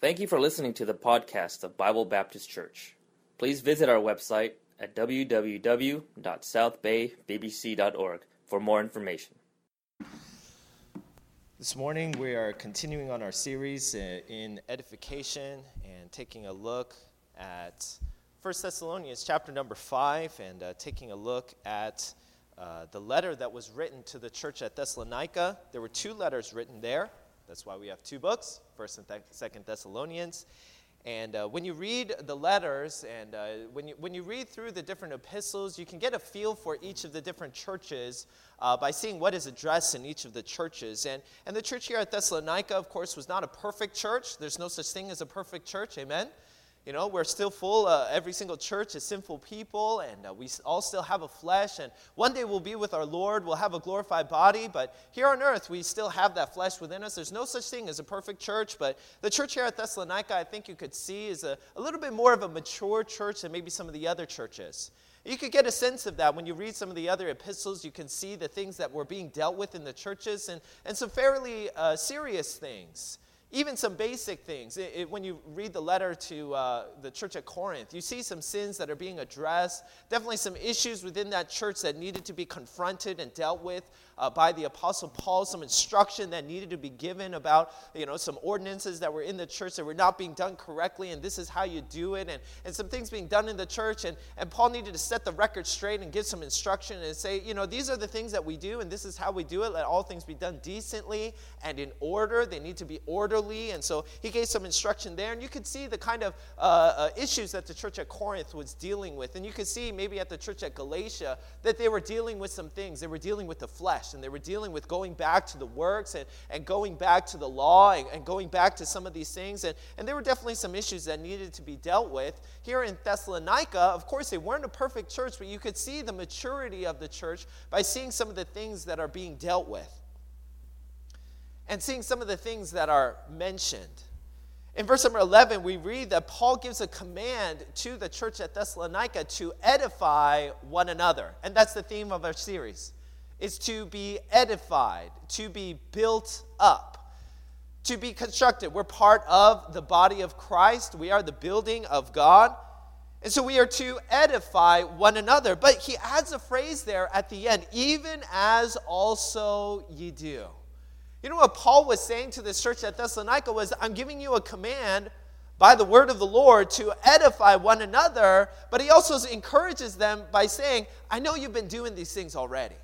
Thank you for listening to the podcast of Bible Baptist Church. Please visit our website at www.southbaybbc.org for more information. This morning we are continuing on our series uh, in edification and taking a look at 1 Thessalonians chapter number 5 and uh, taking a look at uh, the letter that was written to the church at Thessalonica. There were two letters written there. That's why we have two books, 1st and 2nd Thessalonians. And uh, when you read the letters and uh, when, you, when you read through the different epistles, you can get a feel for each of the different churches uh, by seeing what is addressed in each of the churches. And, and the church here at Thessalonica, of course, was not a perfect church. There's no such thing as a perfect church. Amen? You know, we're still full, uh, every single church is sinful people, and uh, we all still have a flesh. And one day we'll be with our Lord, we'll have a glorified body, but here on earth we still have that flesh within us. There's no such thing as a perfect church, but the church here at Thessalonica, I think you could see, is a, a little bit more of a mature church than maybe some of the other churches. You could get a sense of that when you read some of the other epistles. You can see the things that were being dealt with in the churches and, and some fairly uh, serious things even some basic things. It, it, when you read the letter to uh, the church at Corinth, you see some sins that are being addressed, definitely some issues within that church that needed to be confronted and dealt with uh, by the Apostle Paul, some instruction that needed to be given about, you know, some ordinances that were in the church that were not being done correctly, and this is how you do it, and, and some things being done in the church. And, and Paul needed to set the record straight and give some instruction and say, you know, these are the things that we do, and this is how we do it. Let all things be done decently and in order. They need to be orderly. And so he gave some instruction there, and you could see the kind of uh, uh, issues that the church at Corinth was dealing with. And you could see maybe at the church at Galatia that they were dealing with some things. They were dealing with the flesh and they were dealing with going back to the works and, and going back to the law and, and going back to some of these things. And, and there were definitely some issues that needed to be dealt with. Here in Thessalonica, of course, they weren't a perfect church, but you could see the maturity of the church by seeing some of the things that are being dealt with and seeing some of the things that are mentioned. In verse number 11, we read that Paul gives a command to the church at Thessalonica to edify one another. And that's the theme of our series is to be edified, to be built up, to be constructed. We're part of the body of Christ, we are the building of God. And so we are to edify one another. But he adds a phrase there at the end, even as also ye do. You know what Paul was saying to this church at Thessalonica was, I'm giving you a command by the word of the Lord to edify one another, but he also encourages them by saying, I know you've been doing these things already.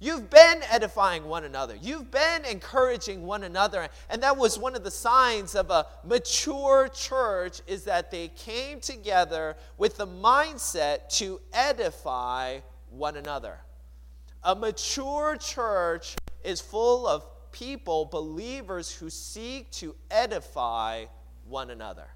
You've been edifying one another. You've been encouraging one another. And that was one of the signs of a mature church is that they came together with the mindset to edify one another. A mature church is full of people, believers who seek to edify one another.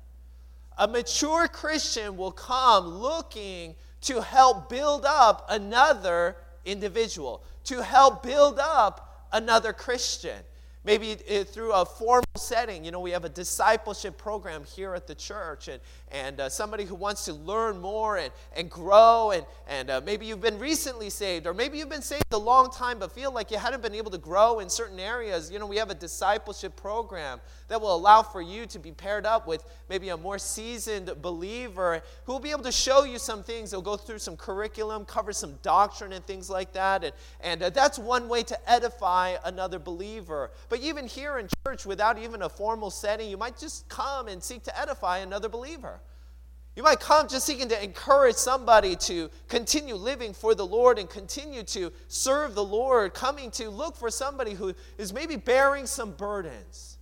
A mature Christian will come looking to help build up another individual, to help build up another Christian. Maybe through a formal setting. You know, we have a discipleship program here at the church, and, and uh, somebody who wants to learn more and, and grow, and, and uh, maybe you've been recently saved, or maybe you've been saved a long time but feel like you hadn't been able to grow in certain areas. You know, we have a discipleship program that will allow for you to be paired up with maybe a more seasoned believer who will be able to show you some things. They'll go through some curriculum, cover some doctrine and things like that, and, and uh, that's one way to edify another believer. But even here in church, without even a formal setting, you might just come and seek to edify another believer. You might come just seeking to encourage somebody to continue living for the Lord and continue to serve the Lord, coming to look for somebody who is maybe bearing some burdens.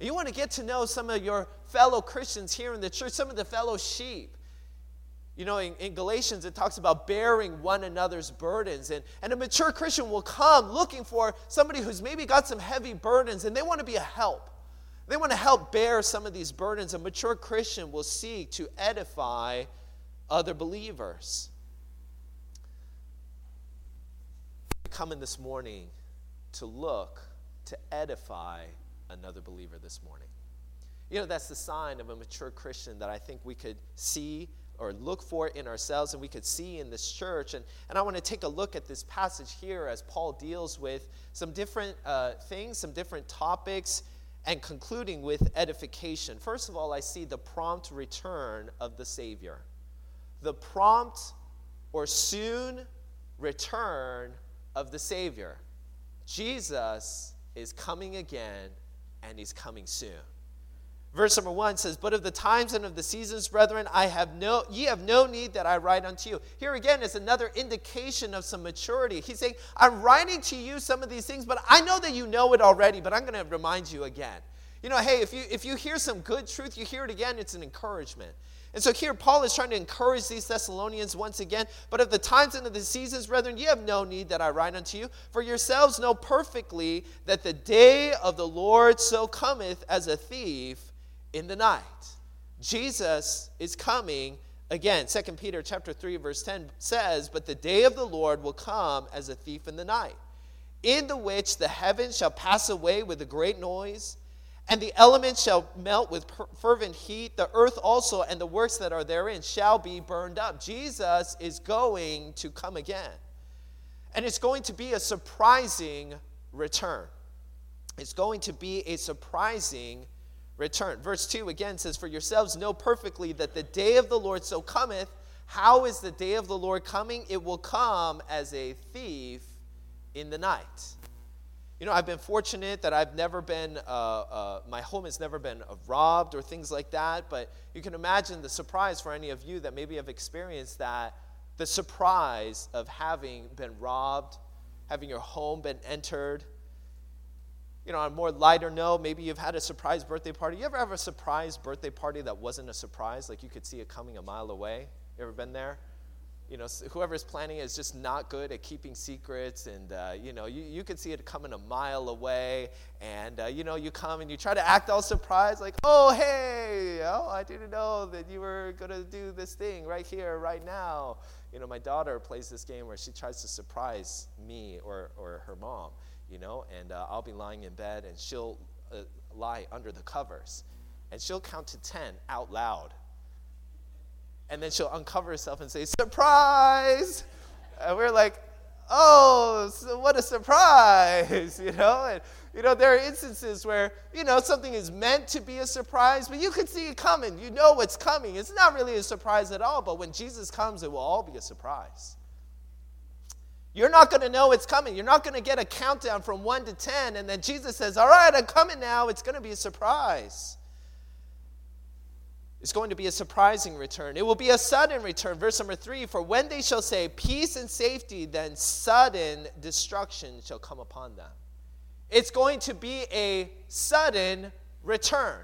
You want to get to know some of your fellow Christians here in the church, some of the fellow sheep. You know, in, in, Galatians, it talks about bearing one another's burdens. And, and a mature Christian will come looking for somebody who's maybe got some heavy burdens and they want to be a help. They want to help bear some of these burdens. A mature Christian will seek to edify other believers. Coming this morning to look to edify another believer this morning. You know, that's the sign of a mature Christian that I think we could see or look for in ourselves and we could see in this church. And, and I want to take a look at this passage here as Paul deals with some different uh, things, some different topics. And concluding with edification. First of all, I see the prompt return of the Savior. The prompt or soon return of the Savior. Jesus is coming again, and he's coming soon. Verse number one says, But of the times and of the seasons, brethren, I have no ye have no need that I write unto you. Here again is another indication of some maturity. He's saying, I'm writing to you some of these things, but I know that you know it already, but I'm going to remind you again. You know, hey, if you if you hear some good truth, you hear it again, it's an encouragement. And so here Paul is trying to encourage these Thessalonians once again. But of the times and of the seasons, brethren, ye have no need that I write unto you, for yourselves know perfectly that the day of the Lord so cometh as a thief in the night. Jesus is coming again. 2 Peter chapter 3 verse 10 says, "But the day of the Lord will come as a thief in the night, in the which the heavens shall pass away with a great noise, and the elements shall melt with fervent heat. The earth also and the works that are therein shall be burned up." Jesus is going to come again. And it's going to be a surprising return. It's going to be a surprising return. Verse 2 again says, For yourselves know perfectly that the day of the Lord so cometh. How is the day of the Lord coming? It will come as a thief in the night. You know, I've been fortunate that I've never been, uh, uh, my home has never been uh, robbed or things like that, but you can imagine the surprise for any of you that maybe have experienced that the surprise of having been robbed, having your home been entered you know, on a more lighter note, maybe you've had a surprise birthday party. You ever have a surprise birthday party that wasn't a surprise? Like you could see it coming a mile away? You ever been there? You know, whoever's planning is just not good at keeping secrets, and uh, you know, you, you could see it coming a mile away, and uh, you know, you come and you try to act all surprised, like, oh, hey, oh, I didn't know that you were gonna do this thing right here, right now. You know, my daughter plays this game where she tries to surprise me or, or her mom you know, and uh, I'll be lying in bed and she'll uh, lie under the covers and she'll count to 10 out loud. And then she'll uncover herself and say, Surprise! And we're like, Oh, so what a surprise, you know? And, you know, there are instances where, you know, something is meant to be a surprise, but you can see it coming. You know what's coming. It's not really a surprise at all, but when Jesus comes, it will all be a surprise. You're not going to know it's coming. You're not going to get a countdown from 1 to 10, and then Jesus says, All right, I'm coming now. It's going to be a surprise. It's going to be a surprising return. It will be a sudden return. Verse number 3 For when they shall say, Peace and safety, then sudden destruction shall come upon them. It's going to be a sudden return.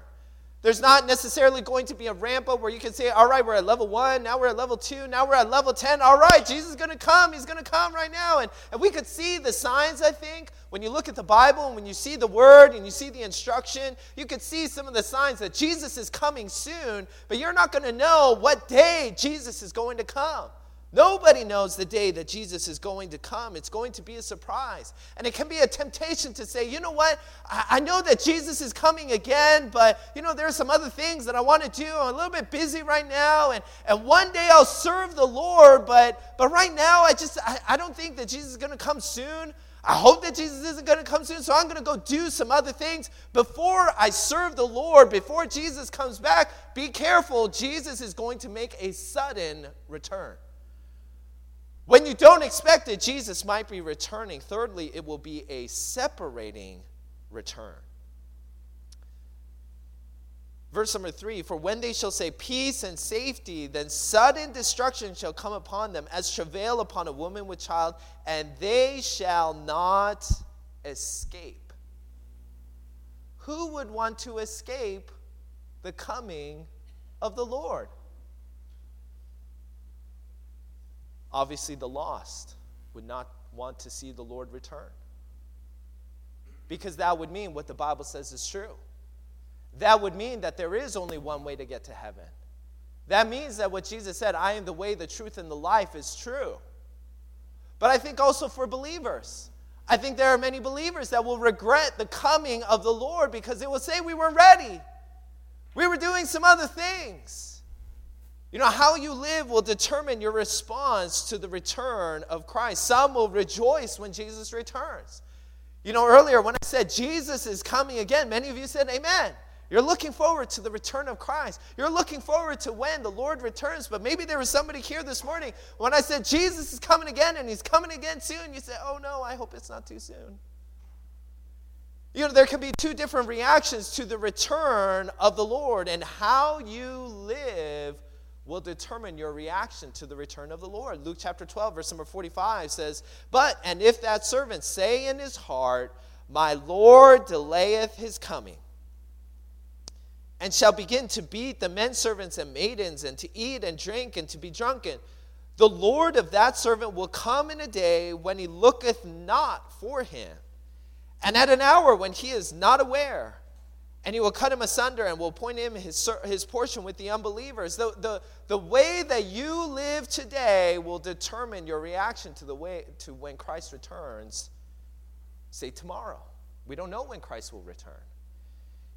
There's not necessarily going to be a ramp up where you can say, all right, we're at level one, now we're at level two, now we're at level 10. All right, Jesus is going to come. He's going to come right now. And, and we could see the signs, I think, when you look at the Bible and when you see the word and you see the instruction, you could see some of the signs that Jesus is coming soon, but you're not going to know what day Jesus is going to come. Nobody knows the day that Jesus is going to come. It's going to be a surprise. And it can be a temptation to say, you know what? I, I know that Jesus is coming again, but you know, there are some other things that I want to do. I'm a little bit busy right now, and, and one day I'll serve the Lord, but but right now I just I, I don't think that Jesus is gonna come soon. I hope that Jesus isn't going to come soon, so I'm going to go do some other things before I serve the Lord, before Jesus comes back. Be careful, Jesus is going to make a sudden return. When you don't expect it, Jesus might be returning. Thirdly, it will be a separating return. Verse number three For when they shall say peace and safety, then sudden destruction shall come upon them, as travail upon a woman with child, and they shall not escape. Who would want to escape the coming of the Lord? Obviously, the lost would not want to see the Lord return. Because that would mean what the Bible says is true. That would mean that there is only one way to get to heaven. That means that what Jesus said, I am the way, the truth, and the life, is true. But I think also for believers, I think there are many believers that will regret the coming of the Lord because they will say, We weren't ready. We were doing some other things. You know, how you live will determine your response to the return of Christ. Some will rejoice when Jesus returns. You know, earlier when I said Jesus is coming again, many of you said, Amen. You're looking forward to the return of Christ. You're looking forward to when the Lord returns. But maybe there was somebody here this morning when I said Jesus is coming again and he's coming again soon. You say, Oh no, I hope it's not too soon. You know, there can be two different reactions to the return of the Lord, and how you live will determine your reaction to the return of the Lord. Luke chapter 12, verse number 45 says, But, and if that servant say in his heart, My Lord delayeth his coming, and shall begin to beat the men servants and maidens, and to eat and drink and to be drunken, the Lord of that servant will come in a day when he looketh not for him, and at an hour when he is not aware and he will cut him asunder and will appoint him his, his portion with the unbelievers. The, the, the way that you live today will determine your reaction to the way to when Christ returns, say tomorrow. We don't know when Christ will return.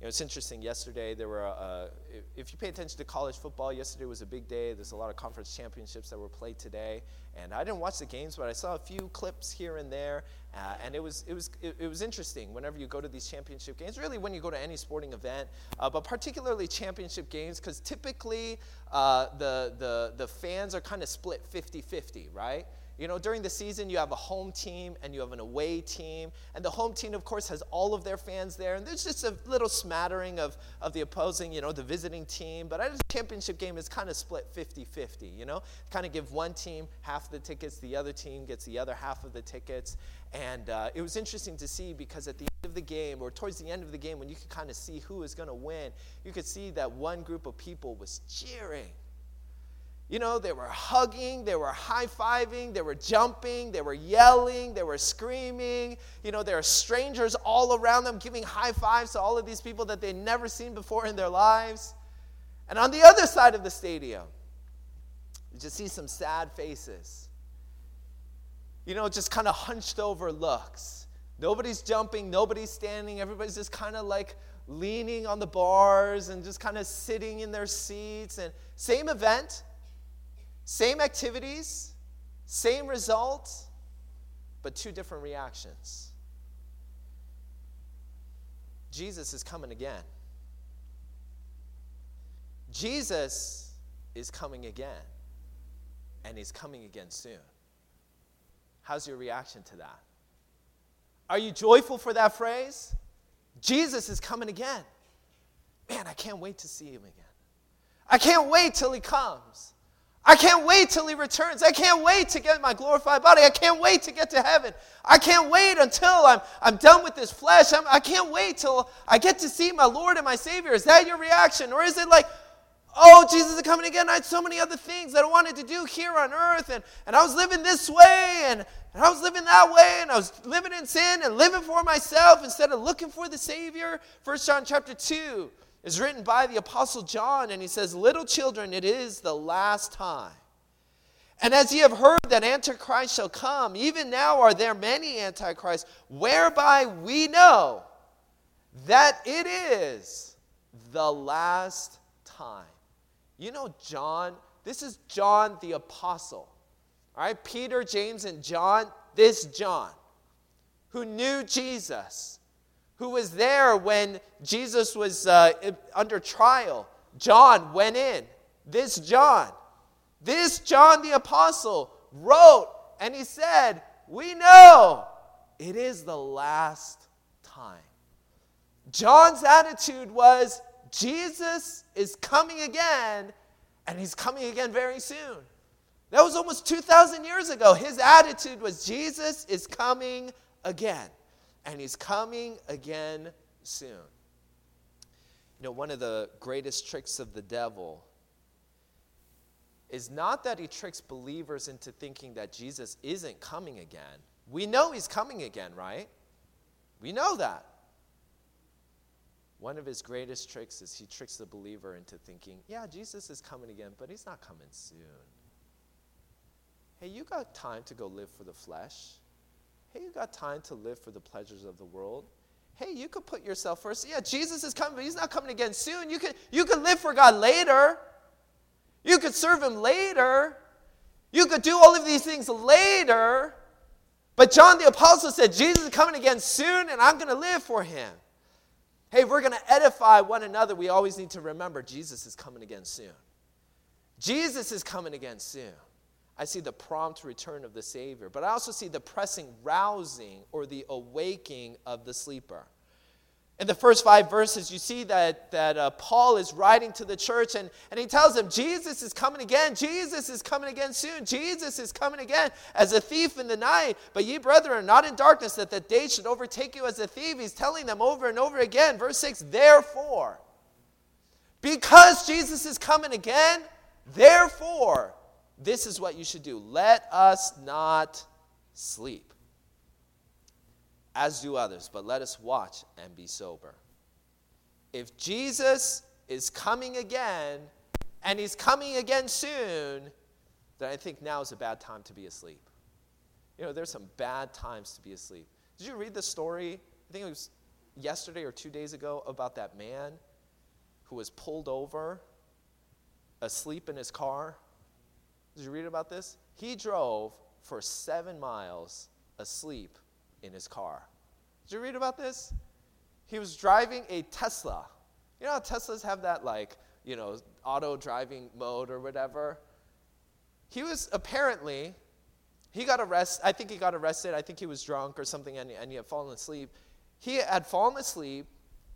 You know, it's interesting. Yesterday, there were, uh, if you pay attention to college football, yesterday was a big day. There's a lot of conference championships that were played today. And I didn't watch the games, but I saw a few clips here and there. Uh, and it was, it, was, it, it, was interesting whenever you go to these championship games, really when you go to any sporting event, uh, but particularly championship games, because typically uh, the, the, the fans are kind of split 50 50, right? You know, during the season, you have a home team and you have an away team. And the home team, of course, has all of their fans there. And there's just a little smattering of, of the opposing, you know, the visiting team. But a championship game, it's kind of split 50 50, you know? Kind of give one team half the tickets, the other team gets the other half of the tickets. And uh, it was interesting to see because at the end of the game, or towards the end of the game, when you could kind of see who was going to win, you could see that one group of people was cheering you know, they were hugging, they were high fiving, they were jumping, they were yelling, they were screaming. You know, there are strangers all around them giving high fives to all of these people that they'd never seen before in their lives. And on the other side of the stadium, you just see some sad faces. You know, just kind of hunched over looks. Nobody's jumping, nobody's standing, everybody's just kind of like leaning on the bars and just kind of sitting in their seats. And same event same activities, same result, but two different reactions. Jesus is coming again. Jesus is coming again, and he's coming again soon. How's your reaction to that? Are you joyful for that phrase? Jesus is coming again. Man, I can't wait to see him again. I can't wait till he comes. I can't wait till he returns. I can't wait to get my glorified body. I can't wait to get to heaven. I can't wait until I'm, I'm done with this flesh. I'm, I can not wait till I get to see my Lord and my Savior. Is that your reaction? Or is it like, oh, Jesus is coming again? I had so many other things that I wanted to do here on earth, and, and I was living this way, and, and I was living that way, and I was living in sin and living for myself instead of looking for the Savior? First John chapter 2 is written by the Apostle John, and he says, Little children, it is the last time. And as ye have heard that Antichrist shall come, even now are there many Antichrists, whereby we know that it is the last time. You know, John, this is John the Apostle. All right, Peter, James, and John, this John, who knew Jesus who was there when Jesus was uh, under trial. John went in. This John, this John the Apostle, wrote and he said, We know it is the last time. John's attitude was, Jesus is coming again, and he's coming again very soon. That was almost 2,000 years ago. His attitude was, Jesus is coming again and he's coming again soon. You know, one of the greatest tricks of the devil is not that he tricks believers into thinking that Jesus isn't coming again. We know he's coming again, right? We know that. One of his greatest tricks is he tricks the believer into thinking, yeah, Jesus is coming again, but he's not coming soon. Hey, you got time to go live for the flesh. Hey, you got time to live for the pleasures of the world. Hey, you could put yourself first. Yeah, Jesus is coming, but he's not coming again soon. You could, you could live for God later. You could serve him later. You could do all of these things later. But John the Apostle said, Jesus is coming again soon, and I'm going to live for him. Hey, we're going to edify one another. We always need to remember Jesus is coming again soon. Jesus is coming again soon. I see the prompt return of the Savior, but I also see the pressing rousing or the awaking of the sleeper. In the first five verses, you see that, that uh, Paul is writing to the church and, and he tells them, Jesus is coming again. Jesus is coming again soon. Jesus is coming again as a thief in the night. But ye, brethren, are not in darkness that the day should overtake you as a thief. He's telling them over and over again. Verse 6 Therefore, because Jesus is coming again, therefore, this is what you should do. Let us not sleep as do others, but let us watch and be sober. If Jesus is coming again, and he's coming again soon, then I think now is a bad time to be asleep. You know, there's some bad times to be asleep. Did you read the story? I think it was yesterday or two days ago about that man who was pulled over asleep in his car. Did you read about this? He drove for seven miles asleep in his car. Did you read about this? He was driving a Tesla. You know how Teslas have that, like, you know, auto driving mode or whatever? He was apparently, he got arrested. I think he got arrested. I think he was drunk or something and, and he had fallen asleep. He had fallen asleep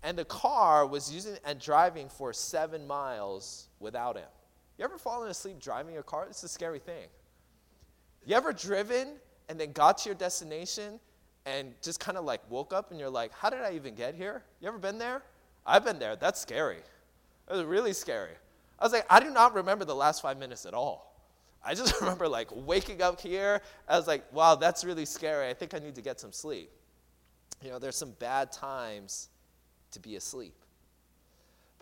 and the car was using and driving for seven miles without him. You ever fallen asleep driving a car? It's a scary thing. You ever driven and then got to your destination and just kind of like woke up and you're like, how did I even get here? You ever been there? I've been there. That's scary. It was really scary. I was like, I do not remember the last five minutes at all. I just remember like waking up here. I was like, wow, that's really scary. I think I need to get some sleep. You know, there's some bad times to be asleep.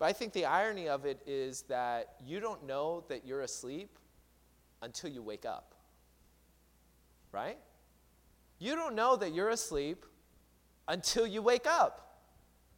But I think the irony of it is that you don't know that you're asleep until you wake up. Right? You don't know that you're asleep until you wake up.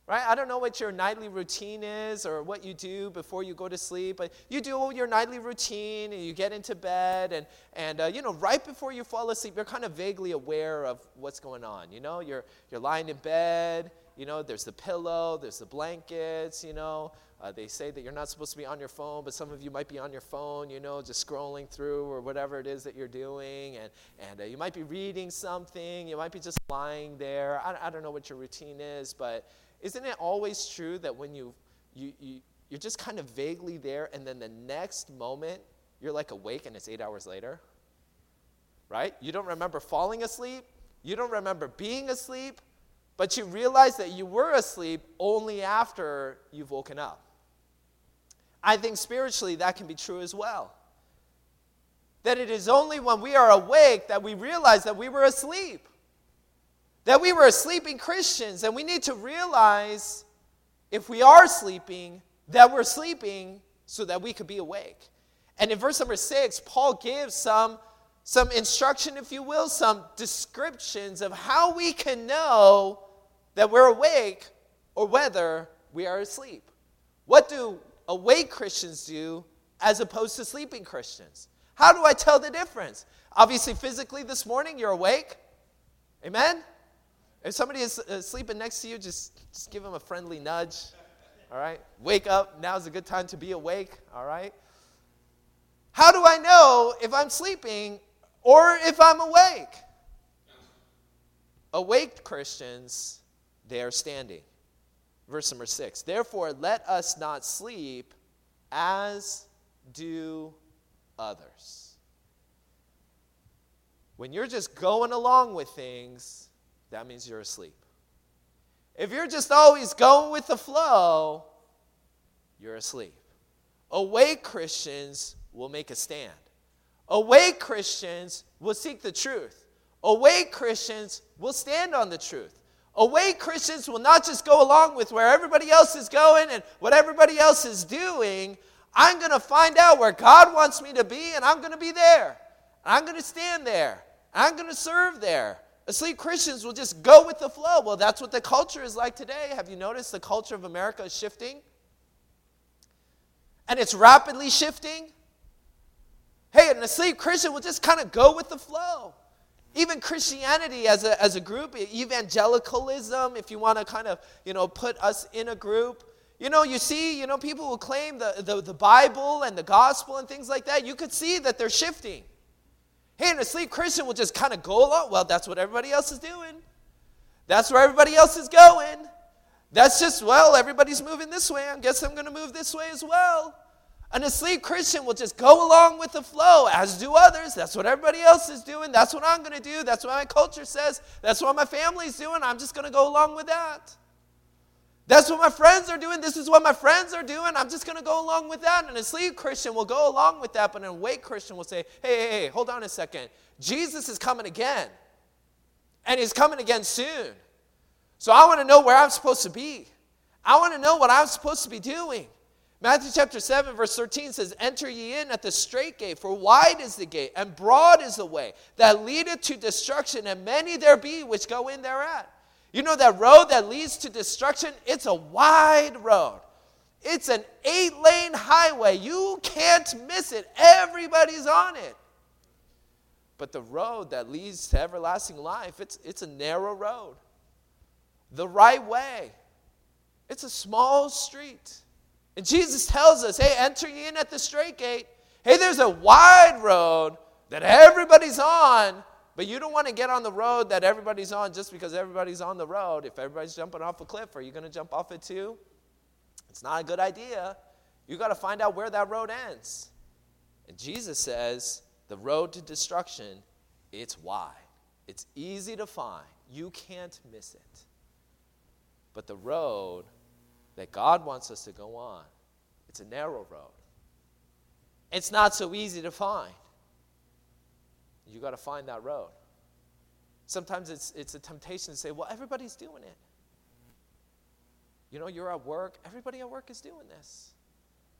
Right? I don't know what your nightly routine is or what you do before you go to sleep, but you do your nightly routine and you get into bed, and, and uh, you know, right before you fall asleep, you're kind of vaguely aware of what's going on. You know, you're, you're lying in bed, you know, there's the pillow, there's the blankets, you know. Uh, they say that you're not supposed to be on your phone, but some of you might be on your phone, you know, just scrolling through or whatever it is that you're doing. And, and uh, you might be reading something. You might be just lying there. I, I don't know what your routine is, but isn't it always true that when you, you, you, you're just kind of vaguely there, and then the next moment you're like awake and it's eight hours later? Right? You don't remember falling asleep. You don't remember being asleep. But you realize that you were asleep only after you've woken up. I think spiritually that can be true as well. That it is only when we are awake that we realize that we were asleep. That we were sleeping Christians. And we need to realize if we are sleeping, that we're sleeping so that we could be awake. And in verse number six, Paul gives some, some instruction, if you will, some descriptions of how we can know that we're awake or whether we are asleep. What do awake Christians do as opposed to sleeping Christians? How do I tell the difference? Obviously, physically, this morning, you're awake. Amen? If somebody is uh, sleeping next to you, just, just give them a friendly nudge. All right? Wake up. Now's a good time to be awake. All right? How do I know if I'm sleeping or if I'm awake? Awake Christians they are standing. Verse number six. Therefore, let us not sleep as do others. When you're just going along with things, that means you're asleep. If you're just always going with the flow, you're asleep. Awake Christians will make a stand. Awake Christians will seek the truth. Awake Christians will stand on the truth. Awake Christians will not just go along with where everybody else is going and what everybody else is doing. I'm going to find out where God wants me to be, and I'm going to be there. I'm going to stand there. I'm going to serve there. Asleep Christians will just go with the flow. Well, that's what the culture is like today. Have you noticed the culture of America is shifting? And it's rapidly shifting. Hey, an asleep Christian will just kind of go with the flow. Even Christianity as a, as a group, evangelicalism, if you want to kind of, you know, put us in a group. You know, you see, you know, people who claim the, the, the Bible and the gospel and things like that, you could see that they're shifting. Hey, an asleep Christian will just kind of go along. Well, that's what everybody else is doing. That's where everybody else is going. That's just, well, everybody's moving this way. I guess I'm going to move this way as well. An asleep Christian will just go along with the flow, as do others. That's what everybody else is doing. That's what I'm going to do. That's what my culture says. That's what my family's doing. I'm just going to go along with that. That's what my friends are doing. This is what my friends are doing. I'm just going to go along with that. And an asleep Christian will go along with that, but an awake Christian will say, hey, hey, hey, hold on a second. Jesus is coming again, and he's coming again soon. So I want to know where I'm supposed to be. I want to know what I'm supposed to be doing. Matthew chapter 7, verse 13 says, Enter ye in at the strait gate, for wide is the gate, and broad is the way that leadeth to destruction, and many there be which go in thereat. You know that road that leads to destruction? It's a wide road. It's an eight lane highway. You can't miss it. Everybody's on it. But the road that leads to everlasting life, it's, it's a narrow road. The right way. It's a small street. And Jesus tells us, hey, enter ye in at the strait gate. Hey, there's a wide road that everybody's on, but you don't want to get on the road that everybody's on just because everybody's on the road. If everybody's jumping off a cliff, are you going to jump off it too? It's not a good idea. You got to find out where that road ends. And Jesus says, the road to destruction, it's wide. It's easy to find. You can't miss it. But the road that God wants us to go on. It's a narrow road. It's not so easy to find. You got to find that road. Sometimes it's, it's a temptation to say, well, everybody's doing it. You know, you're at work, everybody at work is doing this.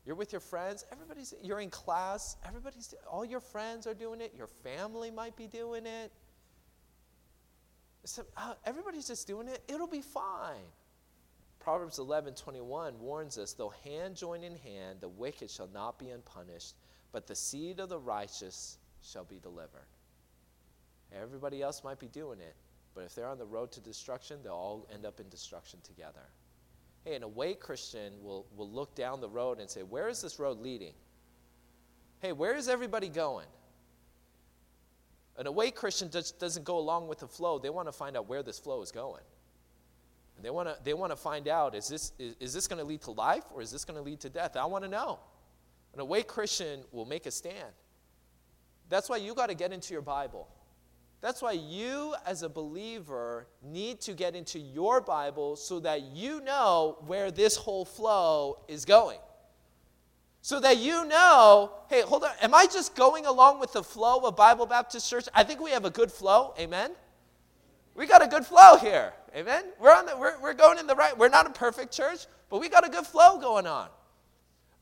You're with your friends, everybody's, you're in class, everybody's, all your friends are doing it, your family might be doing it. So, uh, everybody's just doing it, it'll be fine. Proverbs 11 21 warns us, though hand join in hand, the wicked shall not be unpunished, but the seed of the righteous shall be delivered. Everybody else might be doing it, but if they're on the road to destruction, they'll all end up in destruction together. Hey, an awake Christian will, will look down the road and say, Where is this road leading? Hey, where is everybody going? An awake Christian just doesn't go along with the flow. They want to find out where this flow is going. And they want to they want to find out is this is, is this going to lead to life or is this going to lead to death? I want to know. An awake Christian will make a stand. That's why you got to get into your Bible. That's why you, as a believer, need to get into your Bible so that you know where this whole flow is going. So that you know, hey, hold on, am I just going along with the flow of Bible Baptist Church? I think we have a good flow. Amen? We got a good flow here. Amen? We're, on the, we're, we're going in the right. We're not a perfect church, but we got a good flow going on.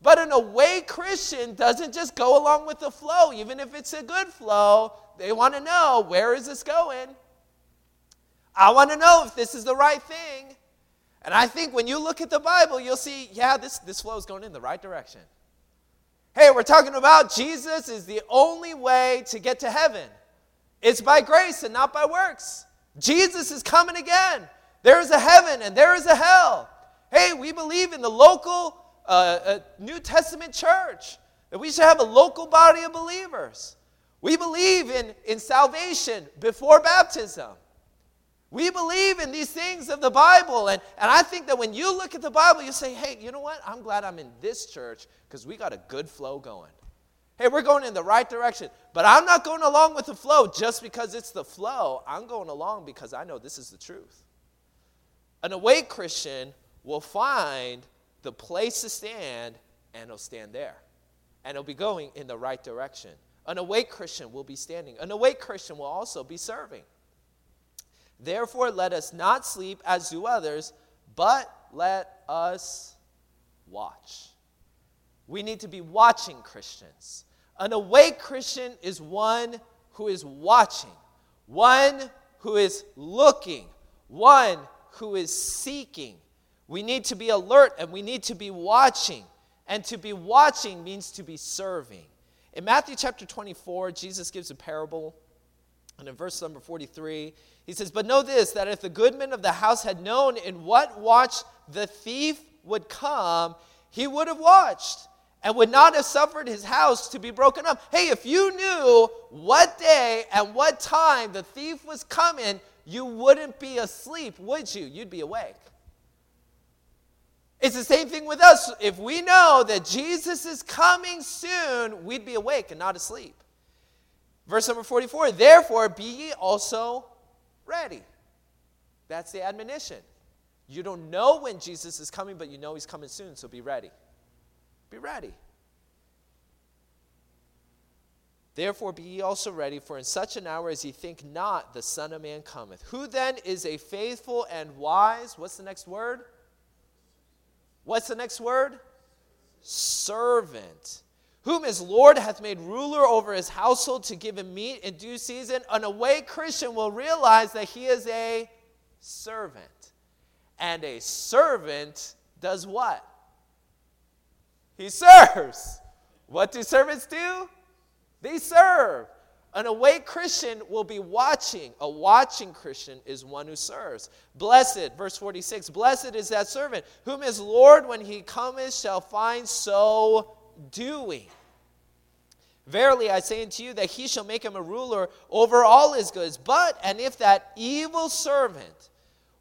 But an away Christian doesn't just go along with the flow, even if it's a good flow. They want to know where is this going? I want to know if this is the right thing. And I think when you look at the Bible, you'll see, yeah, this, this flow is going in the right direction. Hey, we're talking about Jesus is the only way to get to heaven. It's by grace and not by works. Jesus is coming again. There is a heaven and there is a hell. Hey, we believe in the local uh, uh, New Testament church, that we should have a local body of believers. We believe in, in salvation before baptism. We believe in these things of the Bible. And, and I think that when you look at the Bible, you say, hey, you know what? I'm glad I'm in this church because we got a good flow going. Hey, we're going in the right direction. But I'm not going along with the flow just because it's the flow. I'm going along because I know this is the truth. An awake Christian will find the place to stand and he'll stand there. And he'll be going in the right direction. An awake Christian will be standing. An awake Christian will also be serving. Therefore, let us not sleep as do others, but let us watch. We need to be watching Christians. An awake Christian is one who is watching, one who is looking, one who is seeking. We need to be alert and we need to be watching. And to be watching means to be serving. In Matthew chapter 24, Jesus gives a parable And in verse number 43, he says, But know this, that if the goodman of the house had known in what watch the thief would come, he would have watched and would not have suffered his house to be broken up. Hey, if you knew what day and what time the thief was coming, you wouldn't be asleep, would you? You'd be awake. It's the same thing with us. If we know that Jesus is coming soon, we'd be awake and not asleep. Verse number 44 Therefore, be ye also ready. That's the admonition. You don't know when Jesus is coming, but you know he's coming soon, so be ready. Be ready. Therefore, be ye also ready, for in such an hour as ye think not, the Son of Man cometh. Who then is a faithful and wise? What's the next word? What's the next word? Servant. Whom his Lord hath made ruler over his household to give him meat in due season. An awake Christian will realize that he is a servant. And a servant does what? He serves. What do servants do? They serve. An awake Christian will be watching. A watching Christian is one who serves. Blessed, verse 46, blessed is that servant whom his Lord, when he cometh, shall find so doing. Verily I say unto you that he shall make him a ruler over all his goods. But, and if that evil servant,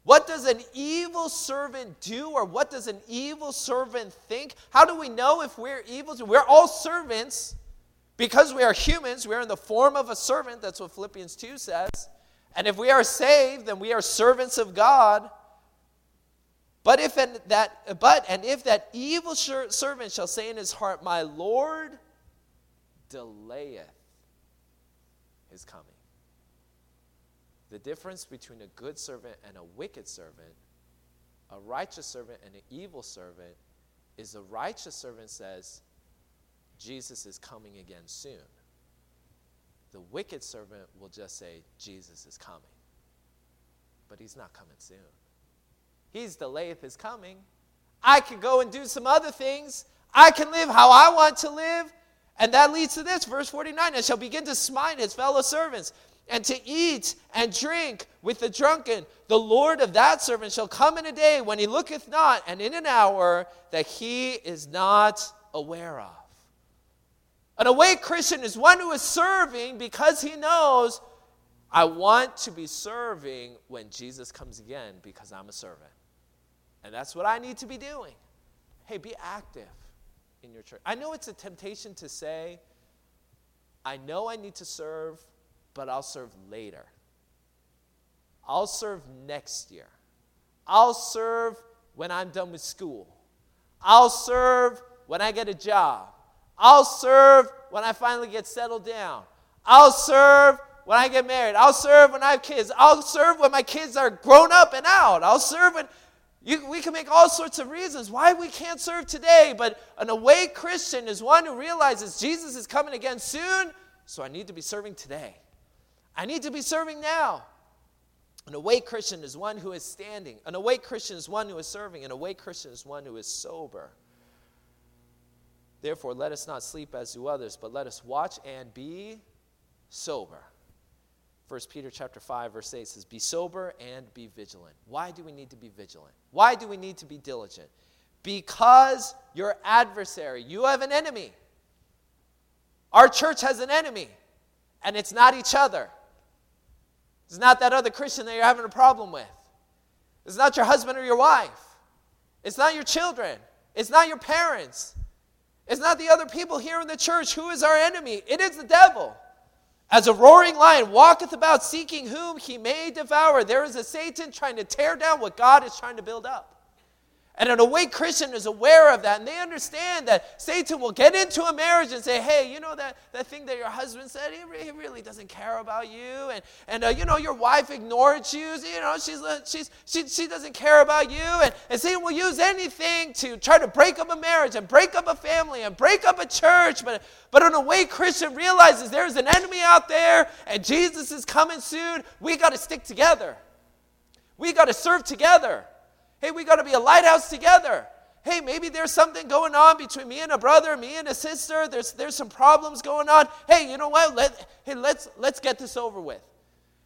what does an evil servant do or what does an evil servant think? How do we know if we're evil? We're all servants because we are humans, we are in the form of a servant. That's what Philippians 2 says. And if we are saved, then we are servants of God. But if and that but and if that evil servant shall say in his heart, My Lord delayeth his coming. The difference between a good servant and a wicked servant, a righteous servant and an evil servant, is a righteous servant says, Jesus is coming again soon. The wicked servant will just say, Jesus is coming. But he's not coming soon. He's delayeth his coming. I can go and do some other things. I can live how I want to live. And that leads to this, verse 49 and shall begin to smite his fellow servants and to eat and drink with the drunken. The Lord of that servant shall come in a day when he looketh not, and in an hour that he is not aware of. An awake Christian is one who is serving because he knows I want to be serving when Jesus comes again because I'm a servant. And that's what I need to be doing. Hey, be active in your church. I know it's a temptation to say, I know I need to serve, but I'll serve later. I'll serve next year. I'll serve when I'm done with school. I'll serve when I get a job. I'll serve when I finally get settled down. I'll serve when I get married. I'll serve when I have kids. I'll serve when my kids are grown up and out. I'll serve when you, we can make all sorts of reasons why we can't serve today, but an awake Christian is one who realizes Jesus is coming again soon, so I need to be serving today. I need to be serving now. An awake Christian is one who is standing. An awake Christian is one who is serving. An awake Christian is one who is sober. Therefore, let us not sleep as do others, but let us watch and be sober. 1 Peter chapter 5 verse 8 says be sober and be vigilant. Why do we need to be vigilant? Why do we need to be diligent? Because your adversary, you have an enemy. Our church has an enemy, and it's not each other. It's not that other Christian that you're having a problem with. It's not your husband or your wife. It's not your children. It's not your parents. It's not the other people here in the church. Who is our enemy? It is the devil. As a roaring lion walketh about seeking whom he may devour, there is a Satan trying to tear down what God is trying to build up. And an awake Christian is aware of that, and they understand that Satan will get into a marriage and say, Hey, you know that, that thing that your husband said? He, re- he really doesn't care about you. And, and uh, you know, your wife ignored you. You know, she's, uh, she's, she, she doesn't care about you. And, and Satan will use anything to try to break up a marriage and break up a family and break up a church. But, but an awake Christian realizes there's an enemy out there, and Jesus is coming soon. We got to stick together, we got to serve together. Hey, we got to be a lighthouse together. Hey, maybe there's something going on between me and a brother, me and a sister. There's, there's some problems going on. Hey, you know what? Let, hey, let's, let's get this over with.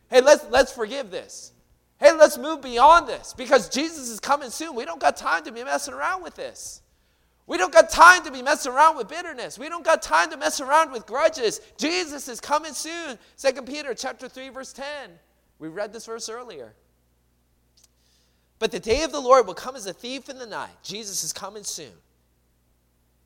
Hey, let's, let's forgive this. Hey, let's move beyond this because Jesus is coming soon. We don't got time to be messing around with this. We don't got time to be messing around with bitterness. We don't got time to mess around with grudges. Jesus is coming soon. 2 Peter chapter 3 verse 10. We read this verse earlier. But the day of the Lord will come as a thief in the night. Jesus is coming soon.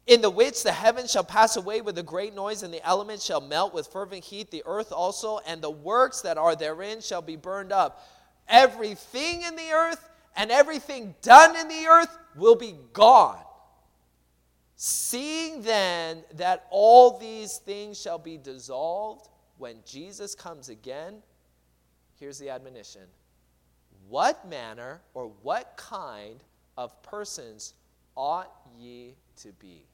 In the which the heavens shall pass away with a great noise, and the elements shall melt with fervent heat, the earth also, and the works that are therein shall be burned up. Everything in the earth and everything done in the earth will be gone. Seeing then that all these things shall be dissolved when Jesus comes again, here's the admonition What manner or what kind of persons ought ye to be?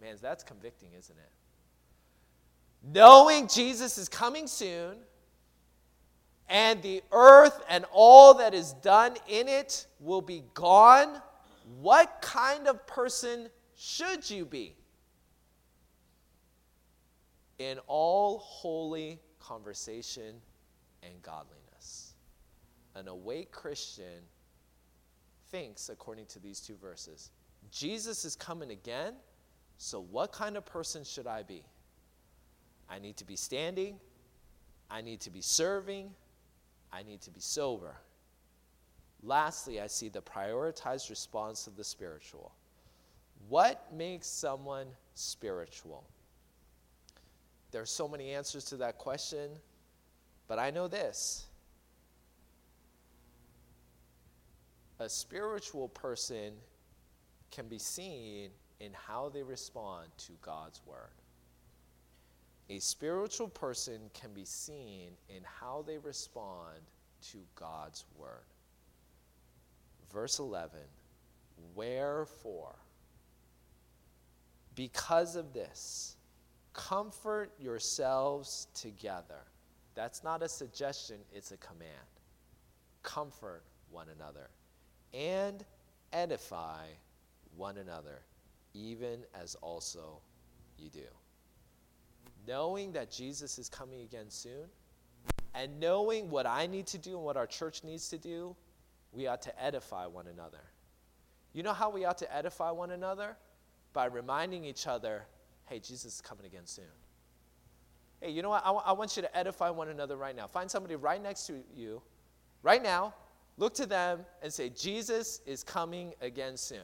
Man, that's convicting, isn't it? Knowing Jesus is coming soon, and the earth and all that is done in it will be gone, what kind of person should you be? In all holy conversation and godliness. An awake Christian thinks according to these two verses Jesus is coming again, so what kind of person should I be? I need to be standing, I need to be serving, I need to be sober. Lastly, I see the prioritized response of the spiritual. What makes someone spiritual? There are so many answers to that question, but I know this. A spiritual person can be seen in how they respond to God's word. A spiritual person can be seen in how they respond to God's word. Verse 11 Wherefore, because of this, comfort yourselves together. That's not a suggestion, it's a command. Comfort one another and edify one another, even as also you do. Knowing that Jesus is coming again soon, and knowing what I need to do and what our church needs to do, we ought to edify one another. You know how we ought to edify one another? by reminding each other, hey, Jesus is coming again soon. Hey, you know what? I, w- I want you to edify one another right now. Find somebody right next to you, right now, look to them and say, Jesus is coming again soon.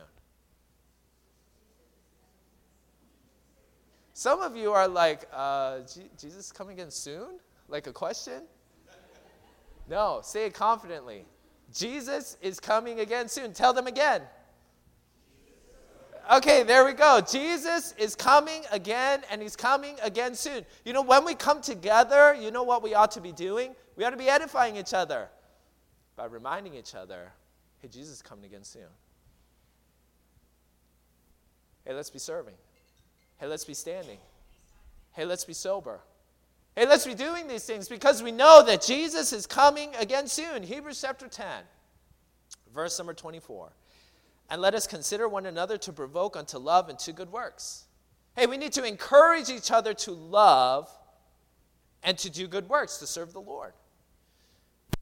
Some of you are like, uh, Jesus is coming again soon? Like a question? No, say it confidently. Jesus is coming again soon. Tell them again. Okay, there we go. Jesus is coming again, and he's coming again soon. You know, when we come together, you know what we ought to be doing? We ought to be edifying each other by reminding each other hey, Jesus is coming again soon. Hey, let's be serving. Hey, let's be standing. Hey, let's be sober. Hey, let's be doing these things because we know that Jesus is coming again soon. Hebrews chapter 10, verse number 24 and let us consider one another to provoke unto love and to good works. Hey, we need to encourage each other to love and to do good works, to serve the Lord.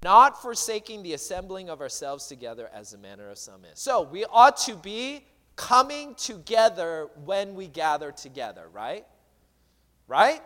Not forsaking the assembling of ourselves together as the manner of some is. So we ought to be coming together when we gather together, right? Right?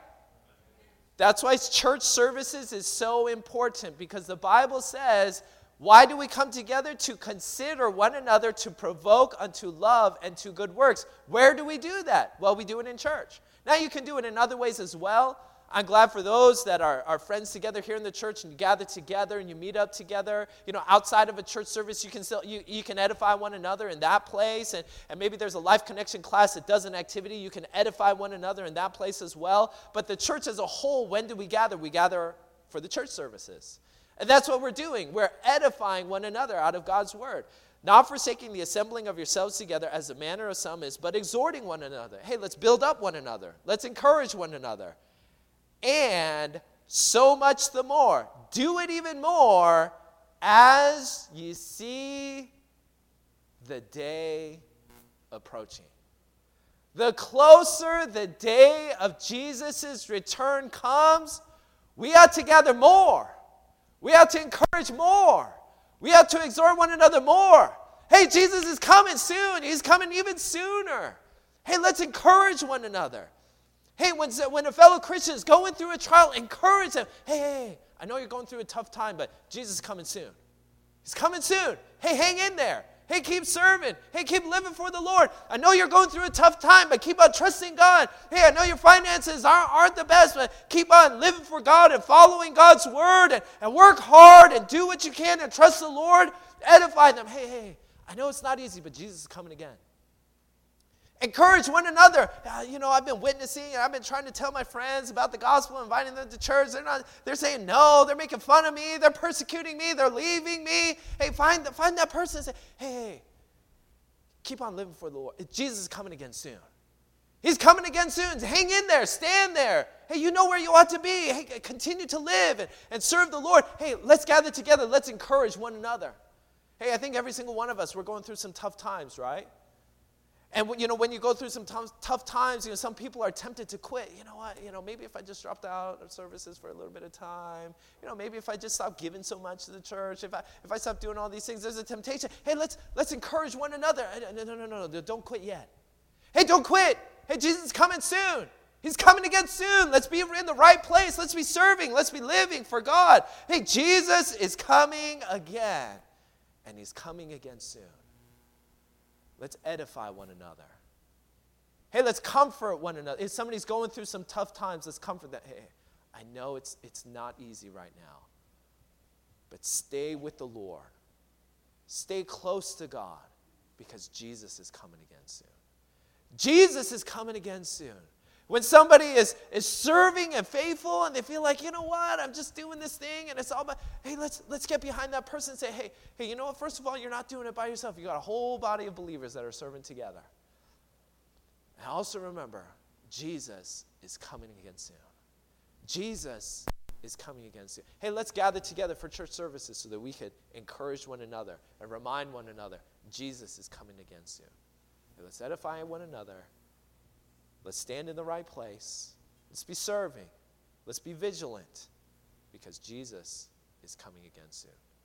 That's why church services is so important because the Bible says why do we come together? To consider one another, to provoke unto love and to good works. Where do we do that? Well, we do it in church. Now, you can do it in other ways as well. I'm glad for those that are, are friends together here in the church and you gather together and you meet up together. You know, outside of a church service, you can still you, you can edify one another in that place. And, and maybe there's a life connection class that does an activity. You can edify one another in that place as well. But the church as a whole, when do we gather? We gather for the church services. And that's what we're doing. We're edifying one another out of God's word. Not forsaking the assembling of yourselves together as the manner of some is, but exhorting one another. Hey, let's build up one another. Let's encourage one another. And so much the more. Do it even more as you see the day approaching. The closer the day of Jesus' return comes, we ought to gather more We have to encourage more. We have to exhort one another more. Hey, Jesus is coming soon. He's coming even sooner. Hey, let's encourage one another. Hey, when, when a fellow Christian is going through a trial, encourage them. Hey, hey, I know you're going through a tough time, but Jesus is coming soon. He's coming soon. Hey, hang in there. Hey, keep serving. Hey, keep living for the Lord. I know you're going through a tough time, but keep on trusting God. Hey, I know your finances aren't, aren't the best, but keep on living for God and following God's word and, and work hard and do what you can and trust the Lord. Edify them. Hey, hey, I know it's not easy, but Jesus is coming again. Encourage one another. Uh, you know, I've been witnessing and I've been trying to tell my friends about the gospel, inviting them to church. They're not, they're saying no, they're making fun of me, they're persecuting me, they're leaving me. Hey, find, find that person say, hey, hey, keep on living for the Lord. Jesus is coming again soon. He's coming again soon. Hang in there, stand there. Hey, you know where you ought to be. Hey, continue to live and, and serve the Lord. Hey, let's gather together, let's encourage one another. Hey, I think every single one of us, we're going through some tough times, right? And you know, when you go through some t- tough times, you know, some people are tempted to quit. You know what? You know, maybe if I just dropped out of services for a little bit of time, you know, maybe if I just stop giving so much to the church, if I if I stop doing all these things, there's a temptation. Hey, let's let's encourage one another. No, no, no, no, no, don't quit yet. Hey, don't quit. Hey, Jesus is coming soon. He's coming again soon. Let's be in the right place. Let's be serving. Let's be living for God. Hey, Jesus is coming again. And he's coming again soon. Let's edify one another. Hey, let's comfort one another. If somebody's going through some tough times, let's comfort them. Hey, I know it's, it's not easy right now, but stay with the Lord. Stay close to God because Jesus is coming again soon. Jesus is coming again soon. When somebody is, is serving and faithful and they feel like, you know what, I'm just doing this thing and it's all about, hey, let's, let's get behind that person and say, hey, hey, you know what, first of all, you're not doing it by yourself. You got a whole body of believers that are serving together. And also remember, Jesus is coming again soon. Jesus is coming again soon. Hey, let's gather together for church services so that we could encourage one another and remind one another Jesus is coming again soon. Hey, let's edify one another Let's stand in the right place. Let's be serving. Let's be vigilant because Jesus is coming again soon.